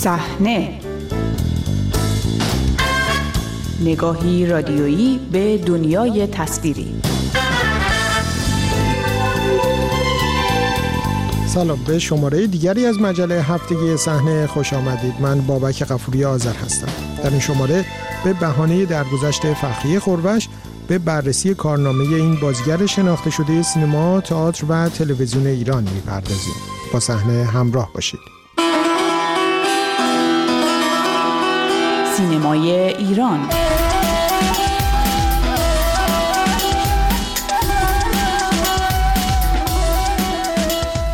صحنه نگاهی رادیویی به دنیای تصویری سلام به شماره دیگری از مجله هفتگی صحنه خوش آمدید من بابک قفوری آذر هستم در این شماره به بهانه درگذشت فخری خورش به بررسی کارنامه این بازیگر شناخته شده سینما، تئاتر و تلویزیون ایران می‌پردازیم. با صحنه همراه باشید. سینمای ایران.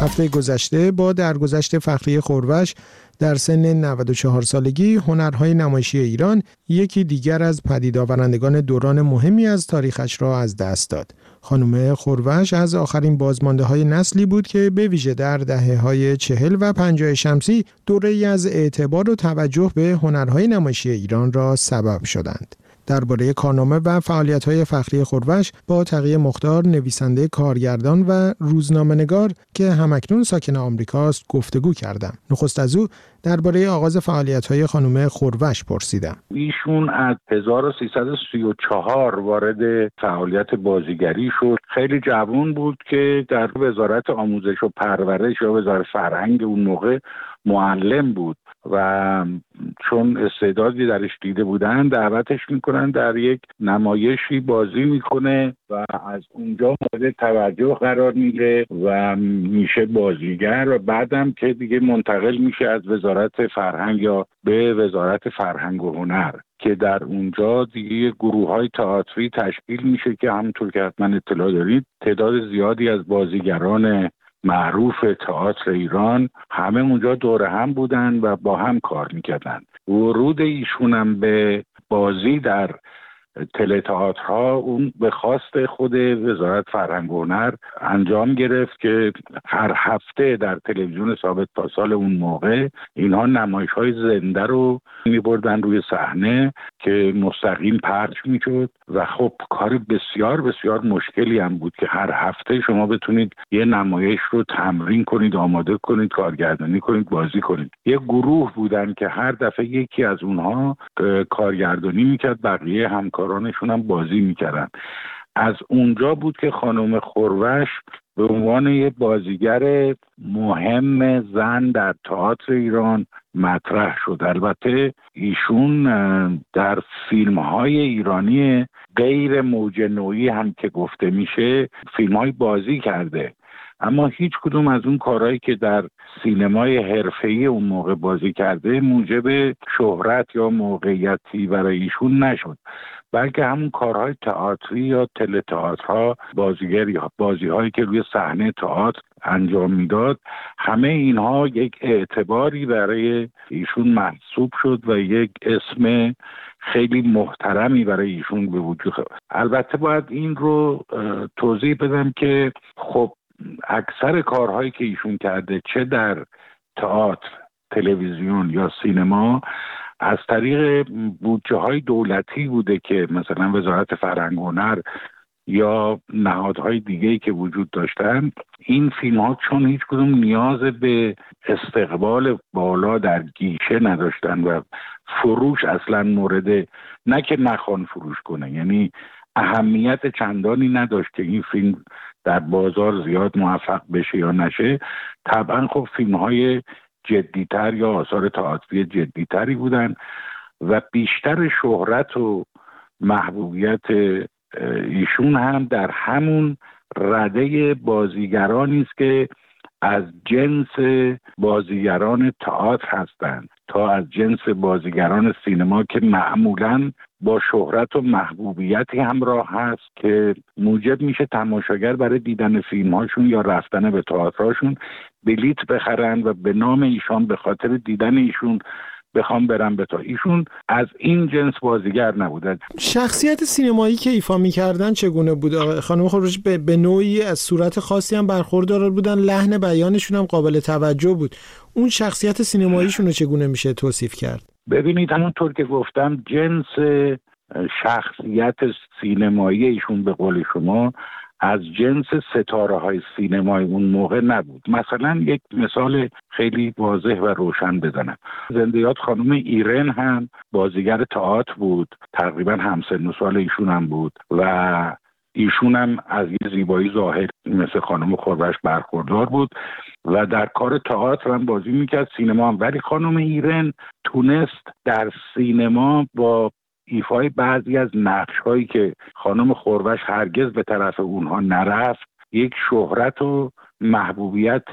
هفته گذشته با درگذشت فخری خورش در سن 94 سالگی هنرهای نمایشی ایران یکی دیگر از پدید آورندگان دوران مهمی از تاریخش را از دست داد. خانم خورش از آخرین بازمانده های نسلی بود که به ویژه در دهه های چهل و پنجاه شمسی دوره از اعتبار و توجه به هنرهای نمایشی ایران را سبب شدند. درباره کارنامه و های فخری خورش با تقیه مختار نویسنده کارگردان و روزنامه‌نگار که همکنون ساکن آمریکاست گفتگو کردم. نخست از او درباره آغاز های خانم خورش پرسیدم. ایشون از 1334 وارد فعالیت بازیگری شد. خیلی جوان بود که در وزارت آموزش و پرورش یا وزارت فرهنگ اون موقع معلم بود و چون استعدادی درش دیده بودن دعوتش می‌کنن در یک نمایشی بازی می‌کنه و از اونجا مورد توجه قرار می‌گیره و میشه بازیگر و بعدم که دیگه منتقل میشه از وزارت فرهنگ یا به وزارت فرهنگ و هنر که در اونجا دیگه گروه های تئاتری تشکیل میشه که همونطور که حتما اطلاع دارید تعداد زیادی از بازیگران معروف تئاتر ایران. همه اونجا دور هم بودن و با هم کار می‌کردن. ورود ایشونم به بازی در تلتئاترها اون به خواست خود وزارت فرهنگ و هنر انجام گرفت که هر هفته در تلویزیون ثابت تا سال اون موقع اینها نمایش های زنده رو می بردن روی صحنه که مستقیم پخش می‌شد و خب کار بسیار بسیار مشکلی هم بود که هر هفته شما بتونید یه نمایش رو تمرین کنید آماده کنید کارگردانی کنید بازی کنید. یه گروه بودن که هر دفعه یکی از اونها کارگردانی می‌کرد بقیه همکار همکارانشون هم بازی می‌کردن. از اونجا بود که خانم خوروش به عنوان یه بازیگر مهم زن در تئاتر ایران مطرح شد. البته ایشون در فیلم های ایرانی غیر موج نوعی هم که گفته میشه فیلم های بازی کرده. اما هیچ کدوم از اون کارهایی که در سینمای حرفه‌ای اون موقع بازی کرده موجب شهرت یا موقعیتی برای ایشون نشد. بلکه همون کارهای تئاتری یا تله تئاترها بازیگری بازی هایی که روی صحنه تئاتر انجام می‌داد همه اینها یک اعتباری برای ایشون محسوب شد و یک اسم خیلی محترمی برای ایشون به وجود البته باید این رو توضیح بدم که خب اکثر کارهایی که ایشون کرده چه در تئاتر تلویزیون یا سینما از طریق بودجه های دولتی بوده که مثلا وزارت فرهنگ هنر یا نهادهای دیگه که وجود داشتن این فیلم ها چون هیچ کدوم نیاز به استقبال بالا در گیشه نداشتن و فروش اصلا مورد نه که نخوان فروش کنه یعنی اهمیت چندانی نداشت که این فیلم در بازار زیاد موفق بشه یا نشه. طبعا خب فیلم های جدیتر یا آثار تئاتری جدیتری بودن و بیشتر شهرت و محبوبیت ایشون هم در همون رده بازیگرانی است که از جنس بازیگران تئاتر هستند تا از جنس بازیگران سینما که معمولا با شهرت و محبوبیتی همراه هست که موجب میشه تماشاگر برای دیدن فیلم هاشون یا رفتن به تئاترهاشون بلیت بخرن و به نام ایشان به خاطر دیدن ایشون بخوام برم به تا ایشون از این جنس بازیگر نبودن شخصیت سینمایی که ایفا می‌کردن چگونه بود؟ خانم خروش به, به نوعی از صورت خاصی هم برخوردار بودن لحن بیانشون هم قابل توجه بود. اون شخصیت سینماییشون رو چگونه میشه توصیف کرد؟ ببینید همونطور که گفتم جنس شخصیت سینمایی ایشون به قول شما از جنس ستاره های سینمای اون موقع نبود. مثلا یک مثال خیلی واضح و روشن بزنم. زندیات خانم ایرن هم بازیگر تئاتر بود. تقریبا همسن و سال ایشون هم بود. و ایشون هم از یه زیبایی ظاهر مثل خانم خوربش برخوردار بود و در کار تئاتر هم بازی می‌کرد سینما هم. ولی خانم ایرن تونست در سینما با ایفای بعضی از نقش هایی که خانم خوربش هرگز به طرف اونها نرفت یک شهرت و محبوبیت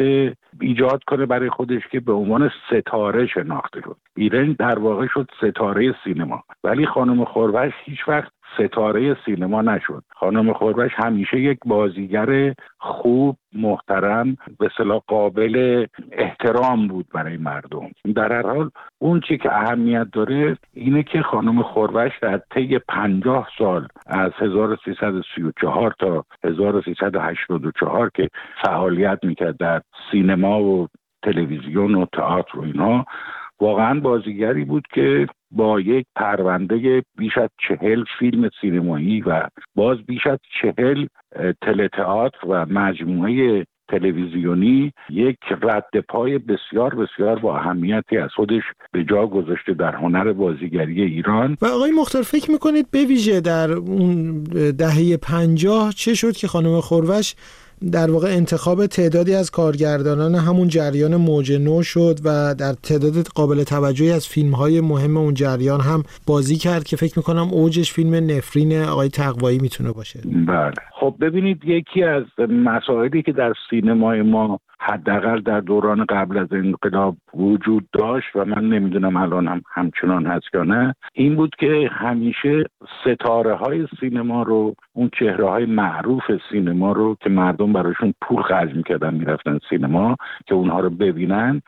ایجاد کنه برای خودش که به عنوان ستاره شناخته شد. ایرن در واقع شد ستاره سینما. ولی خانم خوربش هیچ وقت ستاره سینما نشد. خانم خوربش همیشه یک بازیگر خوب محترم به صلاح قابل احترام بود برای مردم. در هر حال اون چی که اهمیت داره اینه که خانم خوربش در طی پنجاه سال از 1334 تا 1384 که فعالیت می‌کرد در سینما و تلویزیون و تئاتر و اینها واقعا بازیگری بود که با یک پرونده بیش از چهل فیلم سینمایی و باز بیش از چهل تلتئاتر و مجموعه تلویزیونی یک رد پای بسیار بسیار با اهمیتی از خودش به جا گذاشته در هنر بازیگری ایران. و آقای مختار فکر می‌کنید به ویژه در اون دهه پنجاه چه شد که خانم خوروش در واقع انتخاب تعدادی از کارگردانان همون جریان موج نو شد و در تعداد قابل توجهی از فیلم های مهم اون جریان هم بازی کرد که فکر می‌کنم اوجش فیلم نفرین آقای تقوایی می‌تونه باشه. بله. خب ببینید یکی از مسائلی که در سینمای ما حداقل در دوران قبل از انقلاب وجود داشت و من نمی‌دونم الان هم همچنان هست یا نه این بود که همیشه ستاره های سینما رو اون چهره های معروف سینما رو که مردم براشون پول خرج می‌کردن می‌رفتن سینما که اونها رو ببینن.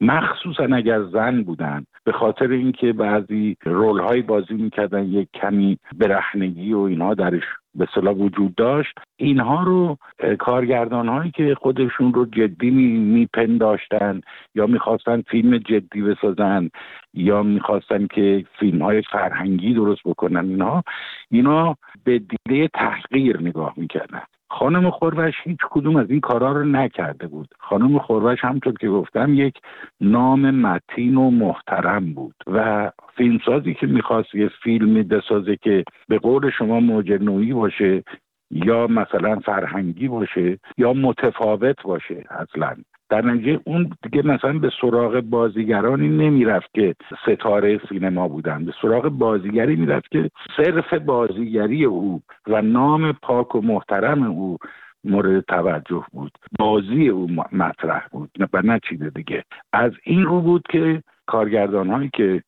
مخصوصا اگر زن بودن به خاطر اینکه بعضی رول های بازی می‌کردن یک کمی برهنگی و اینها درش به صلاح وجود داشت. اینها رو کارگردان هایی که خودشون رو جدی میپنداشتن یا می‌خواستن فیلم جدی بسازن یا می‌خواستن که فیلم های فرهنگی درست بکنن اینها اینا به دیده تحقیر نگاه می‌کردن. خانم خوربش هیچ کدوم از این کارها رو نکرده بود. خانم خوربش همطور که گفتم یک نام متین و محترم بود و فیلمسازی که می‌خواست یه فیلمی بسازه که به قول شما موجه باشه یا مثلا فرهنگی باشه یا متفاوت باشه اصلا. در نتیجه اون دیگه مثلا به سراغ بازیگرانی نمی‌رفت که ستاره سینما بودن. به سراغ بازیگری می‌رفت که صرف بازیگری او و نام پاک و محترم او مورد توجه بود. بازی او مطرح بود. و نه چیز دیگه. از این رو بود که کارگردان هایی که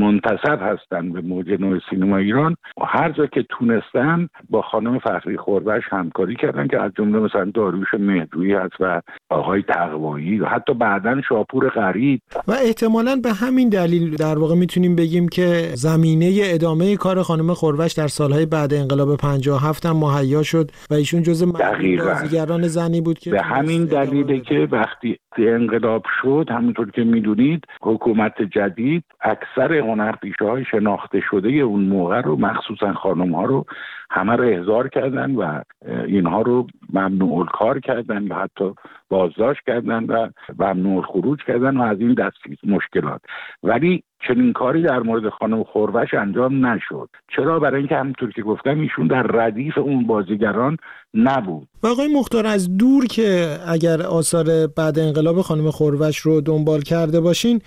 منتصب هستند به موج نوع سینما ایران هر جا که تونستن با خانم فخری خوربش همکاری کردن که از جمله مثلا داروش مهدویی هست و آقای تقوایی و حتی بعدا شاپور غریب. و احتمالا به همین دلیل در واقع می‌تونیم بگیم که زمینه ادامه کار خانم خوربش در سالهای بعد انقلاب 57 هم مهیا شد و ایشون جز بازیگران زنی بود که به همین دلیله که وقتی انقلاب شد همونطور که می‌دونید حکومت جدید اکثر هنرپیشه های شناخته شده اون موقع رو مخصوصا خانم ها رو همه رو احضار کردن و اینها رو ممنوع کار کردن و حتی بازداشت کردن و ممنوع خروج کردن و از این دست مشکلات. ولی چنین کاری در مورد خانم خوربش انجام نشد. چرا؟ برای اینکه همونطور که گفتم ایشون در ردیف اون بازیگران نبود. و آقای مختار از دور که اگر آثار بعد انقلاب خانم خوربش رو دنبال کرده باشین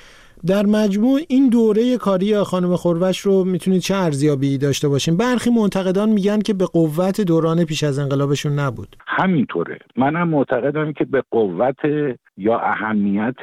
در مجموع این دوره کاری خانم خوربش رو می‌تونید چه ارزیابی داشته باشین؟ برخی منتقدان میگن که به قوت دوران پیش از انقلابشون نبود. همینطوره. منم معتقدم که به قوت یا اهمیت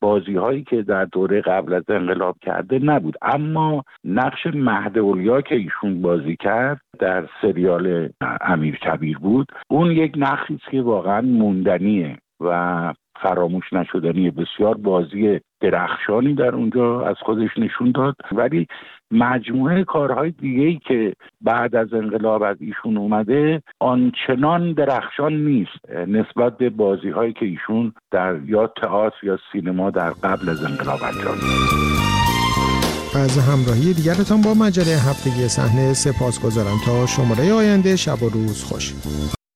بازی هایی که در دوره قبل از انقلاب کرده نبود. اما نقش مهد اولیا که ایشون بازی کرد در سریال امیر کبیر بود اون یک نقشی که واقعا موندنیه و فراموش نشدنی بسیار بازی درخشانی در اونجا از خودش نشون داد. ولی مجموعه کارهای دیگه ای که بعد از انقلاب از ایشون اومده آنچنان درخشان نیست. نسبت به بازی هایی که ایشون در یا تئاتر یا سینما در قبل از انقلاب انجام از همراهی دیگرتان با مجله هفتگی صحنه سپاس گذارم تا شماره آینده شب و روز خوش.